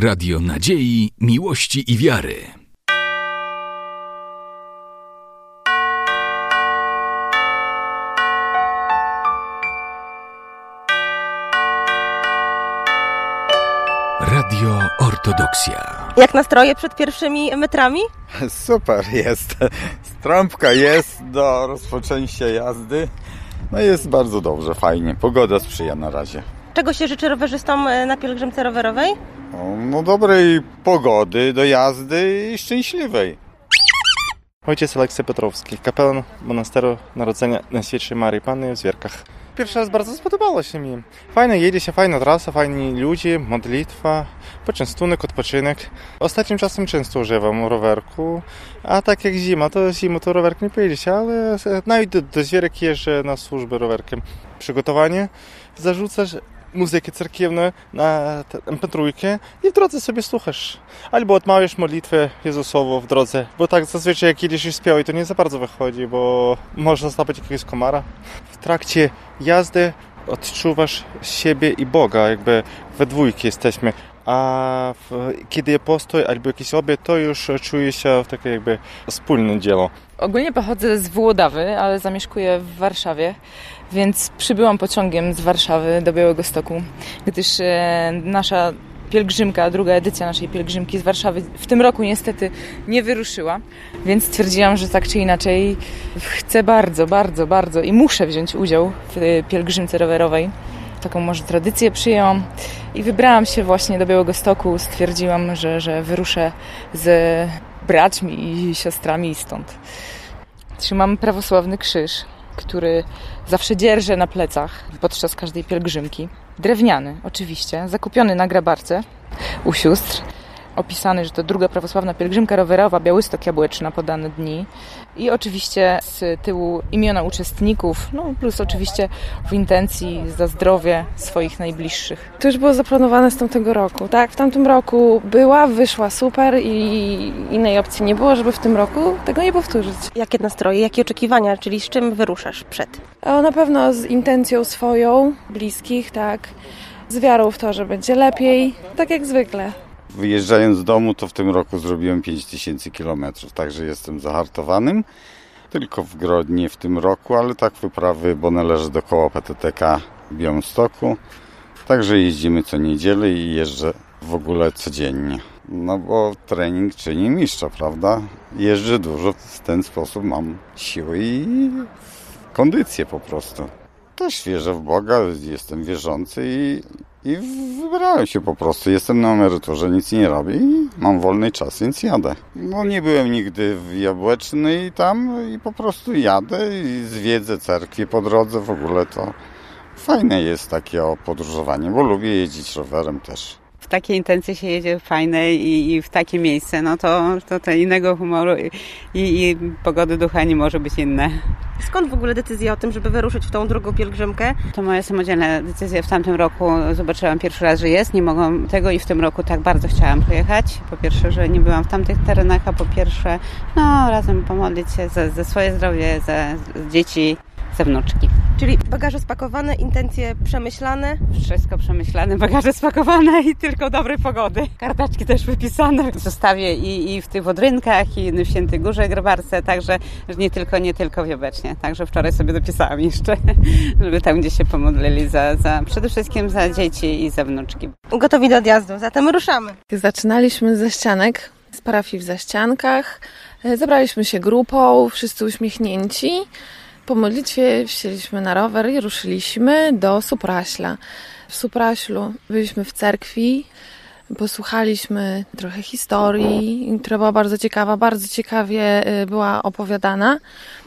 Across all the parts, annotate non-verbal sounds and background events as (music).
Radio Nadziei, Miłości i Wiary. Radio Ortodoksja. Jak nastroje przed pierwszymi metrami? (laughs) Super jest. Strąbka jest do rozpoczęcia jazdy. No jest bardzo dobrze, fajnie. Pogoda sprzyja na razie. Czego się życzy rowerzystom na pielgrzymce rowerowej? O, No dobrej pogody do jazdy i szczęśliwej. Ojciec Aleksy Petrowski, kapelan monasteru Narodzenia Najświętszej Maryi Panny w Zwierkach. Pierwszy raz bardzo spodobało się mi. Fajnie jedzie się, fajna trasa, fajni ludzie, modlitwa, poczęstunek, odpoczynek. Ostatnim czasem często używam rowerku, a tak jak zima, to zimą to rowerk nie pojedzie się, ale nawet do, do Zwierek jeżdżę na służbę rowerkiem. Przygotowanie, zarzucasz muzykę cerkiewną na MP3 i w drodze sobie słuchasz. Albo odmawiasz modlitwę Jezusową w drodze, bo tak zazwyczaj jak jedziesz i śpiewaj, to nie za bardzo wychodzi, bo można złapać jakiegoś komara. W trakcie jazdy odczuwasz siebie i Boga, jakby we dwójki jesteśmy. A w, kiedy postój albo jakiś obiad, to już czuje się takie jakby wspólne dzieło. Ogólnie pochodzę z Włodawy, ale zamieszkuję w Warszawie, więc przybyłam pociągiem z Warszawy do Białegostoku, gdyż e, nasza pielgrzymka, druga edycja naszej pielgrzymki z Warszawy w tym roku niestety nie wyruszyła, więc stwierdziłam, że tak czy inaczej chcę bardzo, bardzo, bardzo i muszę wziąć udział w pielgrzymce rowerowej. Taką może tradycję przyjęłam i wybrałam się właśnie do Białegostoku. Stwierdziłam, że, że wyruszę z braćmi i siostrami stąd. Trzymam prawosławny krzyż, który zawsze dzierżę na plecach podczas każdej pielgrzymki. Drewniany, oczywiście, zakupiony na grabarce u sióstr. Opisany, że to druga prawosławna pielgrzymka rowerowa Białystok Jabłeczna podane dni. I oczywiście z tyłu imiona uczestników, no plus oczywiście w intencji za zdrowie swoich najbliższych. To już było zaplanowane z tamtego roku, tak? W tamtym roku była, wyszła super i innej opcji nie było, żeby w tym roku tego nie powtórzyć. Jakie nastroje, jakie oczekiwania, czyli z czym wyruszasz przed? O, na pewno z intencją swoją, bliskich, tak? Z wiarą w to, że będzie lepiej, tak jak zwykle. Wyjeżdżając z domu, to w tym roku zrobiłem 5000 km, także jestem zahartowanym. Tylko w Grodnie w tym roku, ale tak wyprawy, bo należy do koła PTTK w Białymstoku. Także jeździmy co niedzielę i jeżdżę w ogóle codziennie. No bo trening czyni mistrza, prawda? Jeżdżę dużo, w ten sposób mam siły i kondycję po prostu. Też wierzę w Boga, jestem wierzący i, i wybrałem się po prostu. Jestem na emeryturze, nic nie robię i mam wolny czas, więc jadę. No nie byłem nigdy w Jabłecznej tam i po prostu jadę i zwiedzę cerkwie po drodze. W ogóle to fajne jest takie podróżowanie, bo lubię jeździć rowerem też w takie intencje się jedzie fajne i, i w takie miejsce, no to, to, to innego humoru i, i, pogody ducha nie może być inne. Skąd w ogóle decyzja o tym, żeby wyruszyć w tą drugą pielgrzymkę? To moja samodzielna decyzja. W tamtym roku zobaczyłam pierwszy raz, że jest, nie mogłam tego i w tym roku tak bardzo chciałam pojechać. Po pierwsze, że nie byłam w tamtych terenach, a po pierwsze, no razem pomodlić się za, za swoje zdrowie, za dzieci, wnuczki. Czyli bagaże spakowane, intencje przemyślane? Wszystko przemyślane, bagaże spakowane i tylko dobrej pogody. Kartaczki też wypisane w zestawie i, i w tych wodrynkach, i w Świętej Górze Grabarce, także nie tylko, nie tylko w Jobecznie. Także wczoraj sobie dopisałam jeszcze, (laughs) żeby tam gdzie się pomodlili za, za, przede wszystkim za dzieci i za wnuczki. Gotowi do odjazdu, zatem ruszamy. Zaczynaliśmy ze ścianek, z parafii w Zaściankach. Zebraliśmy się grupą, wszyscy uśmiechnięci. Po modlitwie wsiedliśmy na rower i ruszyliśmy do Supraśla. W Supraślu byliśmy w cerkwi, posłuchaliśmy trochę historii, która była bardzo ciekawa, bardzo ciekawie była opowiadana.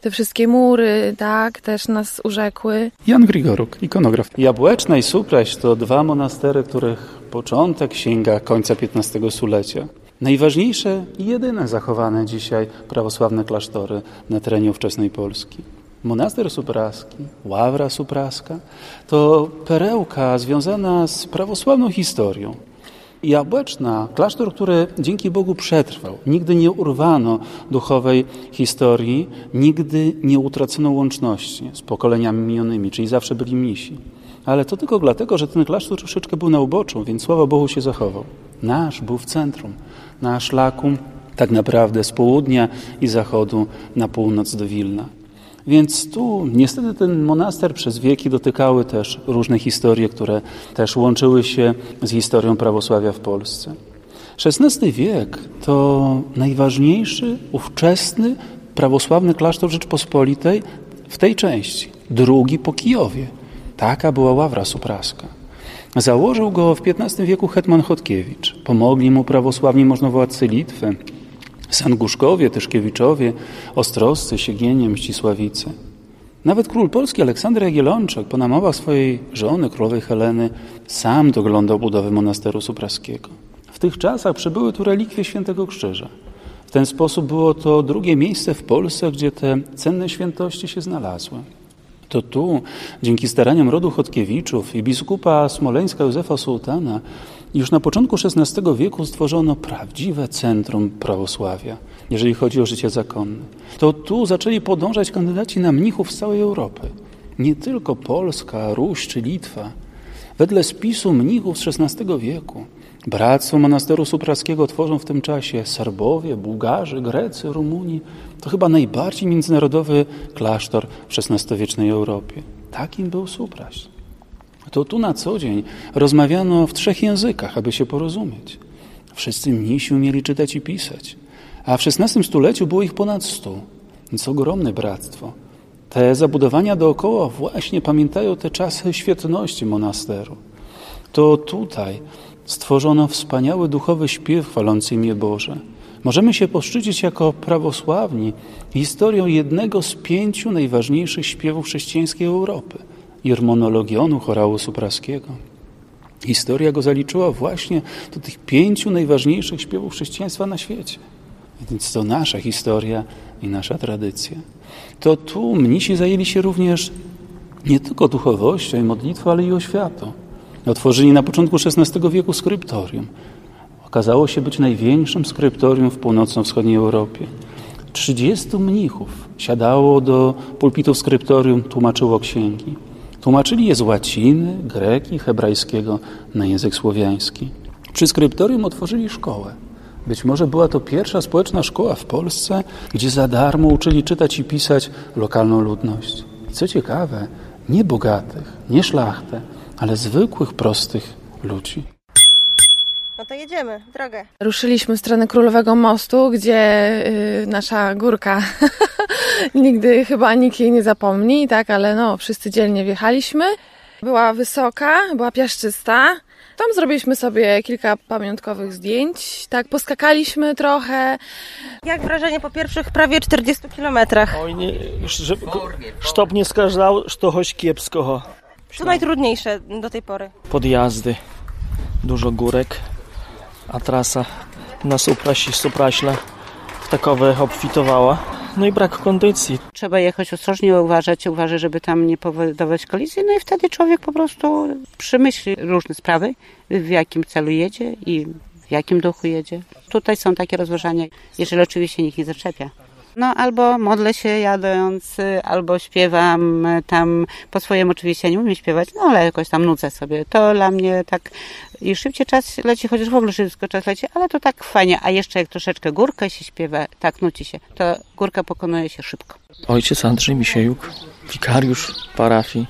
Te wszystkie mury, tak, też nas urzekły. Jan Grigoruk, ikonograf. Jabłeczna i Supraś to dwa monastery, których początek sięga końca XV stulecia. Najważniejsze i jedyne zachowane dzisiaj prawosławne klasztory na terenie ówczesnej Polski. Monaster Supraski, Ławra Supraska to perełka związana z prawosławną historią. Jabłeczna, klasztor, który dzięki Bogu przetrwał. Nigdy nie urwano duchowej historii, nigdy nie utracono łączności z pokoleniami minionymi, czyli zawsze byli mnisi. Ale to tylko dlatego, że ten klasztor troszeczkę był na uboczu, więc sława Bogu się zachował. Nasz był w centrum, na szlaku tak naprawdę z południa i zachodu na północ do Wilna. Więc tu niestety ten monaster przez wieki dotykały też różne historie, które też łączyły się z historią prawosławia w Polsce. XVI wiek to najważniejszy ówczesny prawosławny klasztor Rzeczpospolitej w tej części, drugi po Kijowie. Taka była ławra supraska. Założył go w XV wieku hetman Chodkiewicz. Pomogli mu prawosławni możnowładcy Litwy, Sanguszkowie, Tyszkiewiczowie, Ostroscy, Siegienie, Mścisławice. Nawet król polski Aleksander Jagiellończyk po namowach swojej żony, królowej Heleny, sam doglądał budowy monasteru supraskiego. W tych czasach przybyły tu relikwie Świętego Krzyża. W ten sposób było to drugie miejsce w Polsce, gdzie te cenne świętości się znalazły. To tu, dzięki staraniom rodu Chodkiewiczów i biskupa smoleńska Józefa Sułtana, już na początku XVI wieku stworzono prawdziwe centrum prawosławia, jeżeli chodzi o życie zakonne. To tu zaczęli podążać kandydaci na mnichów z całej Europy. Nie tylko Polska, Ruś czy Litwa. Wedle spisu mnichów z XVI wieku Bractwo monasteru supraskiego tworzą w tym czasie Serbowie, Bułgarzy, Grecy, Rumuni. To chyba najbardziej międzynarodowy klasztor w XVI-wiecznej Europie. Takim był Supraś. To tu na co dzień rozmawiano w trzech językach, aby się porozumieć. Wszyscy mnisi umieli czytać i pisać, a w XVI stuleciu było ich ponad stu, więc ogromne bractwo. Te zabudowania dookoła właśnie pamiętają te czasy świetności monasteru. To tutaj stworzono wspaniały duchowy śpiew chwalący imię Boże. Możemy się poszczycić jako prawosławni historią jednego z pięciu najważniejszych śpiewów chrześcijańskiej Europy Irmonologionu chorału supraskiego. Historia go zaliczyła właśnie do tych pięciu najważniejszych śpiewów chrześcijaństwa na świecie. Więc to nasza historia i nasza tradycja. To tu mnisi zajęli się również nie tylko duchowością i modlitwą, ale i oświatą. Otworzyli na początku XVI wieku skryptorium. Okazało się być największym skryptorium w północno-wschodniej Europie. 30 mnichów siadało do pulpitu skryptorium, tłumaczyło księgi. Tłumaczyli je z łaciny, greki, hebrajskiego na język słowiański. Przy skryptorium otworzyli szkołę. Być może była to pierwsza społeczna szkoła w Polsce, gdzie za darmo uczyli czytać i pisać lokalną ludność. I co ciekawe, nie bogatych, nie szlachtę, ale zwykłych, prostych ludzi. No to jedziemy, drogę. Ruszyliśmy w stronę Królowego Mostu, gdzie y, nasza górka (laughs) nigdy chyba nikt jej nie zapomni, tak, ale no, wszyscy dzielnie wjechaliśmy. Była wysoka, była piaszczysta. Tam zrobiliśmy sobie kilka pamiątkowych zdjęć, tak, poskakaliśmy trochę. Jak wrażenie po pierwszych prawie 40 kilometrach? Oj, nie, że, sztop nie skażał, to choć kiepsko. Co najtrudniejsze do tej pory? Podjazdy, dużo górek, a trasa na supraśle, supraśle w takowe obfitowała. No i brak kondycji. Trzeba jechać ostrożnie, uważać, uważać, żeby tam nie powodować kolizji. No i wtedy człowiek po prostu przemyśli różne sprawy, w jakim celu jedzie i w jakim duchu jedzie. Tutaj są takie rozważania, jeżeli oczywiście nikt nie zaczepia. No albo modlę się jadąc, albo śpiewam tam po swojemu oczywiście nie umiem śpiewać, no ale jakoś tam nudzę sobie. To dla mnie tak i szybciej czas leci, chociaż w ogóle szybko czas leci, ale to tak fajnie. A jeszcze jak troszeczkę górkę się śpiewa, tak nuci się, to górka pokonuje się szybko. Ojciec Andrzej Misiejuk, wikariusz parafii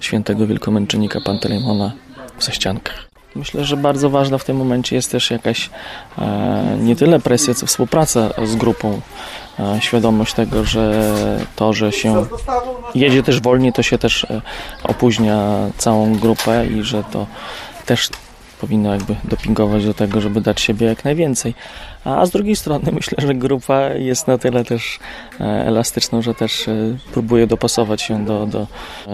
świętego wielkomęczennika Pantelimona w Zaściankach. Myślę, że bardzo ważna w tym momencie jest też jakaś e, nie tyle presja, co współpraca z grupą. E, świadomość tego, że to, że się jedzie też wolniej, to się też e, opóźnia całą grupę i że to też powinno jakby dopingować do tego, żeby dać siebie jak najwięcej. A z drugiej strony (laughs) myślę, że grupa jest na tyle też e, elastyczną, że też e, próbuje dopasować się do, do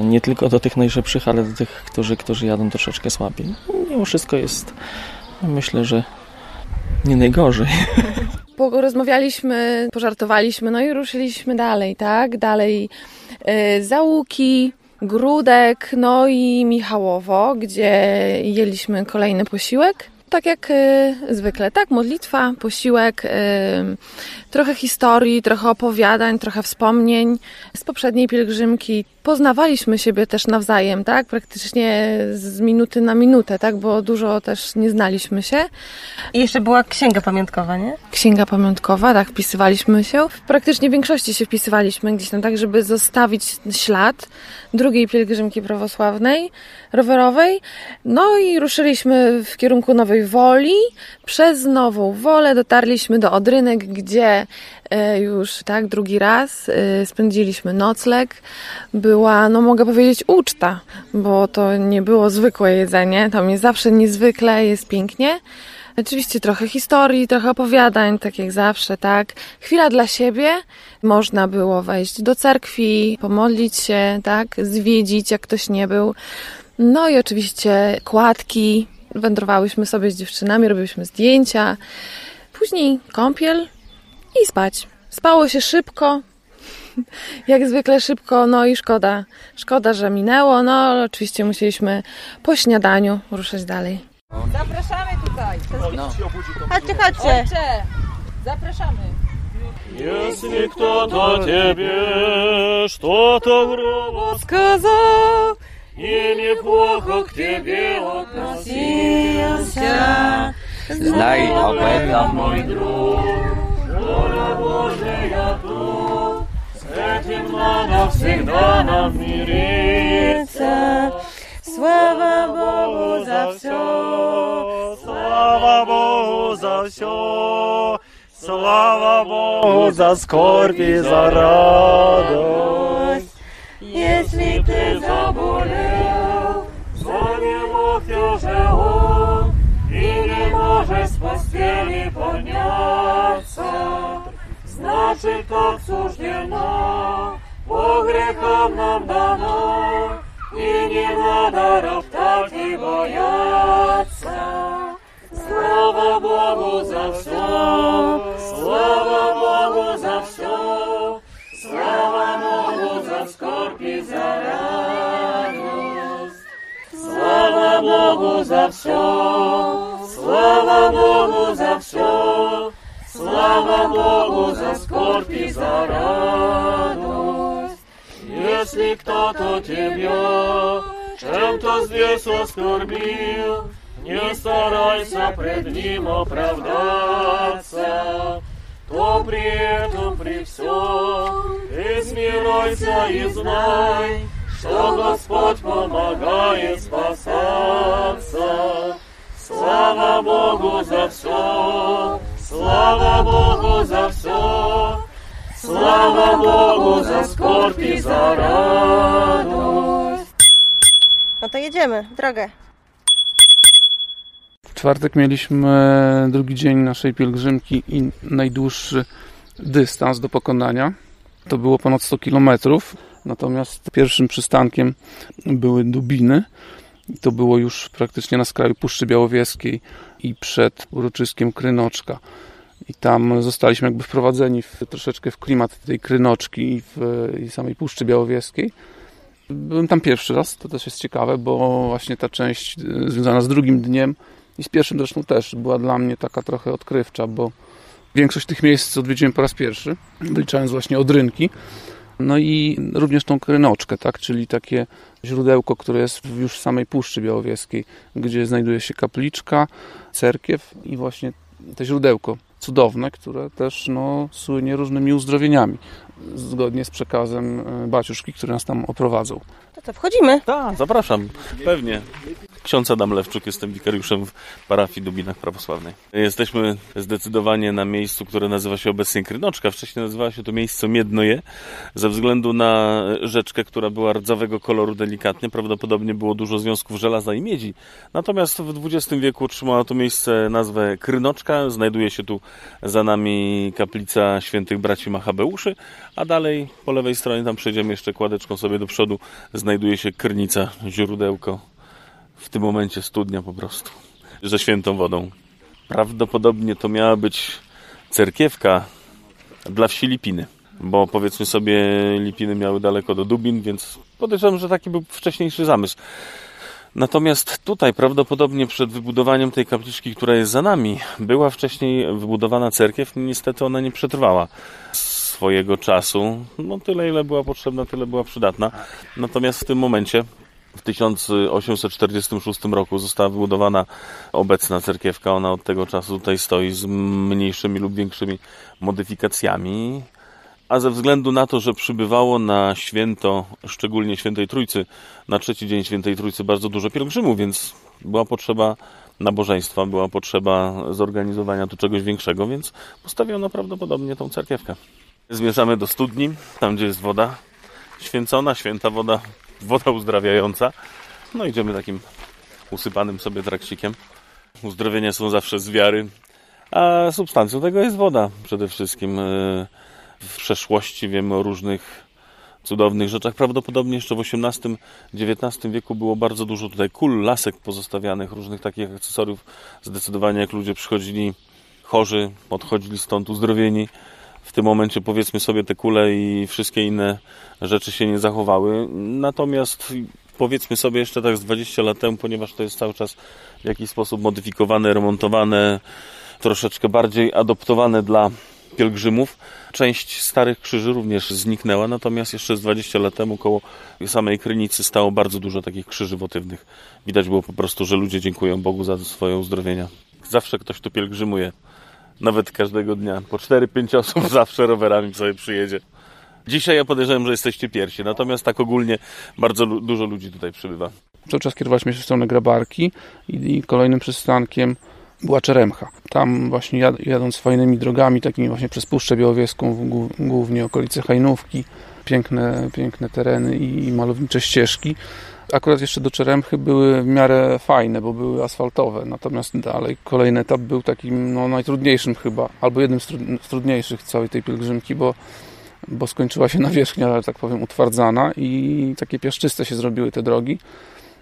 nie tylko do tych najszybszych, ale do tych, którzy, którzy jadą troszeczkę słabiej. Mimo wszystko jest, myślę, że nie najgorzej. (laughs) Porozmawialiśmy, pożartowaliśmy, no i ruszyliśmy dalej, tak? Dalej y, załuki, Grudek, no i Michałowo, gdzie jedliśmy kolejny posiłek. Tak jak y, zwykle, tak? Modlitwa, posiłek, y, trochę historii, trochę opowiadań, trochę wspomnień z poprzedniej pielgrzymki. Poznawaliśmy siebie też nawzajem, tak? Praktycznie z minuty na minutę, tak? Bo dużo też nie znaliśmy się. I jeszcze była księga pamiątkowa, nie? Księga pamiątkowa, tak? Wpisywaliśmy się. W praktycznie większości się wpisywaliśmy gdzieś tam, tak? Żeby zostawić ślad drugiej pielgrzymki prawosławnej, rowerowej. No i ruszyliśmy w kierunku Nowej Woli. Przez Nową Wolę dotarliśmy do Odrynek, gdzie e, już tak drugi raz e, spędziliśmy nocleg. Była, no mogę powiedzieć, uczta, bo to nie było zwykłe jedzenie. Tam jest zawsze niezwykle, jest pięknie. Oczywiście trochę historii, trochę opowiadań, tak jak zawsze, tak. Chwila dla siebie. Można było wejść do cerkwi, pomodlić się, tak, zwiedzić, jak ktoś nie był. No i oczywiście kładki wędrowałyśmy sobie z dziewczynami, robiliśmy zdjęcia, później kąpiel i spać. Spało się szybko, (laughs) jak zwykle szybko, no i szkoda. Szkoda, że minęło, no oczywiście musieliśmy po śniadaniu ruszać dalej. Zapraszamy tutaj. No. Chodźcie, chodźcie. Ojcze, zapraszamy. Jeśli kto do ciebie, to tak to grobo и неплохо к тебе относился, Знай об этом, мой друг, воля Божия тут, с этим надо всегда нам мириться. Слава Богу за все. Слава Богу за все, слава Богу за скорбь и за радость. Если ты заболел, звонил тяжело, и не можешь с постели подняться, значит так суждено, по грехам нам дано, и не надо роптать и бояться. Слава Богу за все, слава Богу Богу за все, слава Богу за все, слава Богу за скорбь и за радость. Если кто-то тебя чем-то здесь оскорбил, не старайся пред ним оправдаться, то при этом при всем ты смирайся и знай, что Господь помогает спасаться. Слава Богу за все, слава Богу за все, слава Богу за скорбь и за радость. No to jedziemy, w drogę. W czwartek mieliśmy drugi dzień naszej pielgrzymki i najdłuższy dystans do pokonania. To było ponad 100 km. Natomiast pierwszym przystankiem były Dubiny. To było już praktycznie na skraju Puszczy Białowieskiej i przed uroczyskiem Krynoczka. I tam zostaliśmy jakby wprowadzeni w, troszeczkę w klimat tej Krynoczki i, w, i samej Puszczy Białowieskiej. Byłem tam pierwszy raz, to też jest ciekawe, bo właśnie ta część e, związana z drugim dniem i z pierwszym zresztą też była dla mnie taka trochę odkrywcza, bo większość tych miejsc odwiedziłem po raz pierwszy, wyliczając właśnie odrynki. No i również tą krynoczkę, tak? czyli takie źródełko, które jest już w samej Puszczy Białowieskiej, gdzie znajduje się kapliczka, cerkiew i właśnie to źródełko cudowne, które też no, słynie różnymi uzdrowieniami, zgodnie z przekazem e, baciuszki, który nas tam oprowadzał. To co, wchodzimy? Tak, zapraszam. Pewnie. Ksiądz Adam Lewczuk, jestem wikariuszem w parafii Dubinach Prawosławnej. Jesteśmy zdecydowanie na miejscu, które nazywa się obecnie Krynoczka. Wcześniej nazywała się to miejsce Miednoje, ze względu na rzeczkę, która była rdzawego koloru delikatnie. Prawdopodobnie było dużo związków żelaza i miedzi. Natomiast w XX wieku otrzymało to miejsce nazwę Krynoczka. Znajduje się tu za nami kaplica świętych braci Machabeuszy, a dalej po lewej stronie, tam przejdziemy jeszcze kładeczką sobie do przodu, znajduje się Krnica, źródełko w tym momencie studnia po prostu, ze świętą wodą. Prawdopodobnie to miała być cerkiewka dla wsi Lipiny, bo powiedzmy sobie Lipiny miały daleko do Dubin, więc podejrzewam, że taki był wcześniejszy zamysł. Natomiast tutaj prawdopodobnie przed wybudowaniem tej kapliczki, która jest za nami, była wcześniej wybudowana cerkiew. Niestety ona nie przetrwała swojego czasu. No tyle, ile była potrzebna, tyle była przydatna. Natomiast w tym momencie w 1846 roku została wybudowana obecna cerkiewka. Ona od tego czasu tutaj stoi z mniejszymi lub większymi modyfikacjami. A ze względu na to, że przybywało na święto, szczególnie świętej Trójcy, na trzeci dzień świętej Trójcy bardzo dużo pielgrzymów, więc była potrzeba nabożeństwa, była potrzeba zorganizowania tu czegoś większego, więc postawiono prawdopodobnie tą cerkiewkę. Zmierzamy do studni, tam gdzie jest woda święcona, święta woda, woda uzdrawiająca. No idziemy takim usypanym sobie trakcikiem. Uzdrowienia są zawsze z wiary, a substancją tego jest woda przede wszystkim. W przeszłości wiemy o różnych cudownych rzeczach. Prawdopodobnie jeszcze w XVIII-XIX wieku było bardzo dużo tutaj kul, lasek pozostawianych, różnych takich akcesoriów. Zdecydowanie jak ludzie przychodzili chorzy, odchodzili stąd uzdrowieni, w tym momencie powiedzmy sobie te kule i wszystkie inne rzeczy się nie zachowały. Natomiast powiedzmy sobie jeszcze tak z 20 lat temu, ponieważ to jest cały czas w jakiś sposób modyfikowane, remontowane, troszeczkę bardziej adoptowane dla pielgrzymów. Część starych krzyży również zniknęła, natomiast jeszcze z 20 lat temu koło samej Krynicy stało bardzo dużo takich krzyży wotywnych. Widać było po prostu, że ludzie dziękują Bogu za swoje uzdrowienia. Zawsze ktoś tu pielgrzymuje nawet każdego dnia. Po 4-5 osób (laughs) zawsze rowerami sobie przyjedzie. Dzisiaj ja podejrzewam, że jesteście pierwsi, natomiast tak ogólnie bardzo dużo ludzi tutaj przybywa. Cały czas kierowaliśmy się w stronę Grabarki i, kolejnym przystankiem była Czeremcha. Tam właśnie jad, jadąc fajnymi drogami, takimi właśnie przez Puszczę Białowieską, głównie okolice Hajnówki, piękne, piękne tereny i malownicze ścieżki akurat jeszcze do Czeremchy były w miarę fajne, bo były asfaltowe, natomiast dalej kolejny etap był takim no, najtrudniejszym chyba, albo jednym z, trudniejszych całej tej pielgrzymki, bo, bo skończyła się (laughs) nawierzchnia, tak powiem, utwardzana i takie piaszczyste się zrobiły te drogi,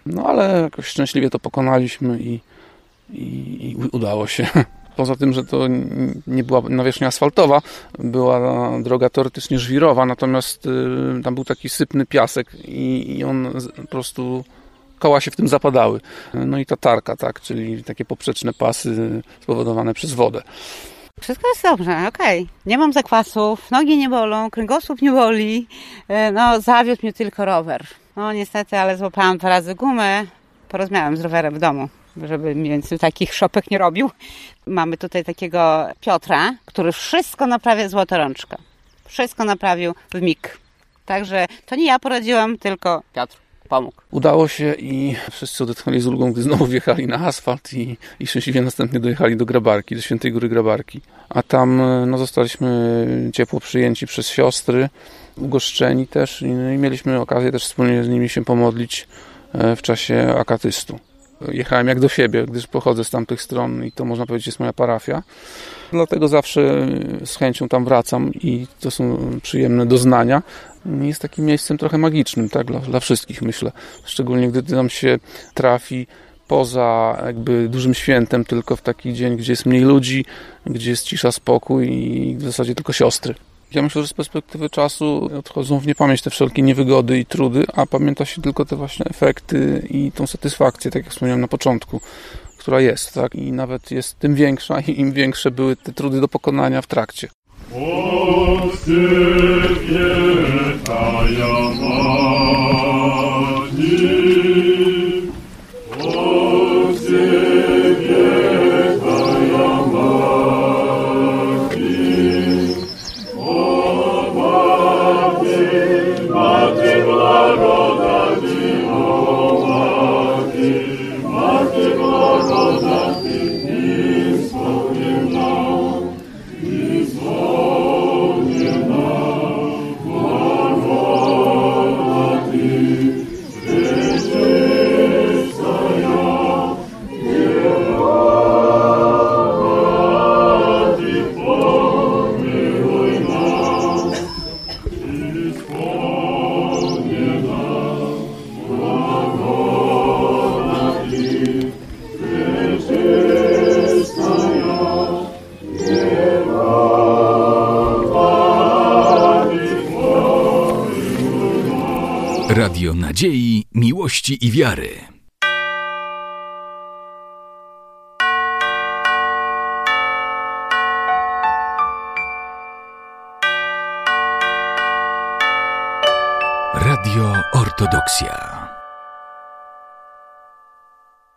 no ale jakoś szczęśliwie to pokonaliśmy i, i, i udało się. (laughs) Poza tym, że to nie była nawierzchnia asfaltowa, była droga teoretycznie żwirowa, natomiast y, tam był taki sypny piasek i, on po prostu koła się w tym zapadały. No i ta tarka, tak, czyli takie poprzeczne pasy spowodowane przez wodę. Wszystko jest dobrze, okej. Okay. Nie mam zakwasów, nogi nie bolą, kręgosłup nie boli. E, no, zawiódł mnie tylko rower. No niestety, ale złapałam dwa razy gumę. Porozmawiałam z rowerem w domu żeby więcej takich szopek nie robił. Mamy tutaj takiego Piotra, który wszystko naprawia złotorączka. Wszystko naprawił w mig. Także to nie ja poradziłam, tylko Piotr pomógł. Udało się i wszyscy odetchnęli z ulgą, gdy znowu wjechali na asfalt i, i szczęśliwie następnie dojechali do Grabarki, do Świętej Góry Grabarki. A tam no, zostaliśmy ciepło przyjęci przez siostry, ugoszczeni też i, no, i mieliśmy okazję też wspólnie z nimi się pomodlić e, w czasie akatystu jechałem jak do siebie, gdyż pochodzę z tamtych stron i to można powiedzieć jest moja parafia. Dlatego zawsze z chęcią tam wracam i to są przyjemne doznania. Jest takim miejscem trochę magicznym, tak, dla, dla wszystkich myślę. Szczególnie gdy tam się trafi poza jakby dużym świętem, tylko w taki dzień, gdzie jest mniej ludzi, gdzie jest cisza, spokój i w zasadzie tylko siostry. Ja myślę, że z perspektywy czasu odchodzą w niepamięć te wszelkie niewygody i trudy, a pamięta się tylko te właśnie efekty i tą satysfakcję, tak jak wspomniałem na początku, która jest, tak? I nawet jest tym większa, im większe były te trudy do pokonania w trakcie. Radio miłości i wiary. Radio Ortodoksja.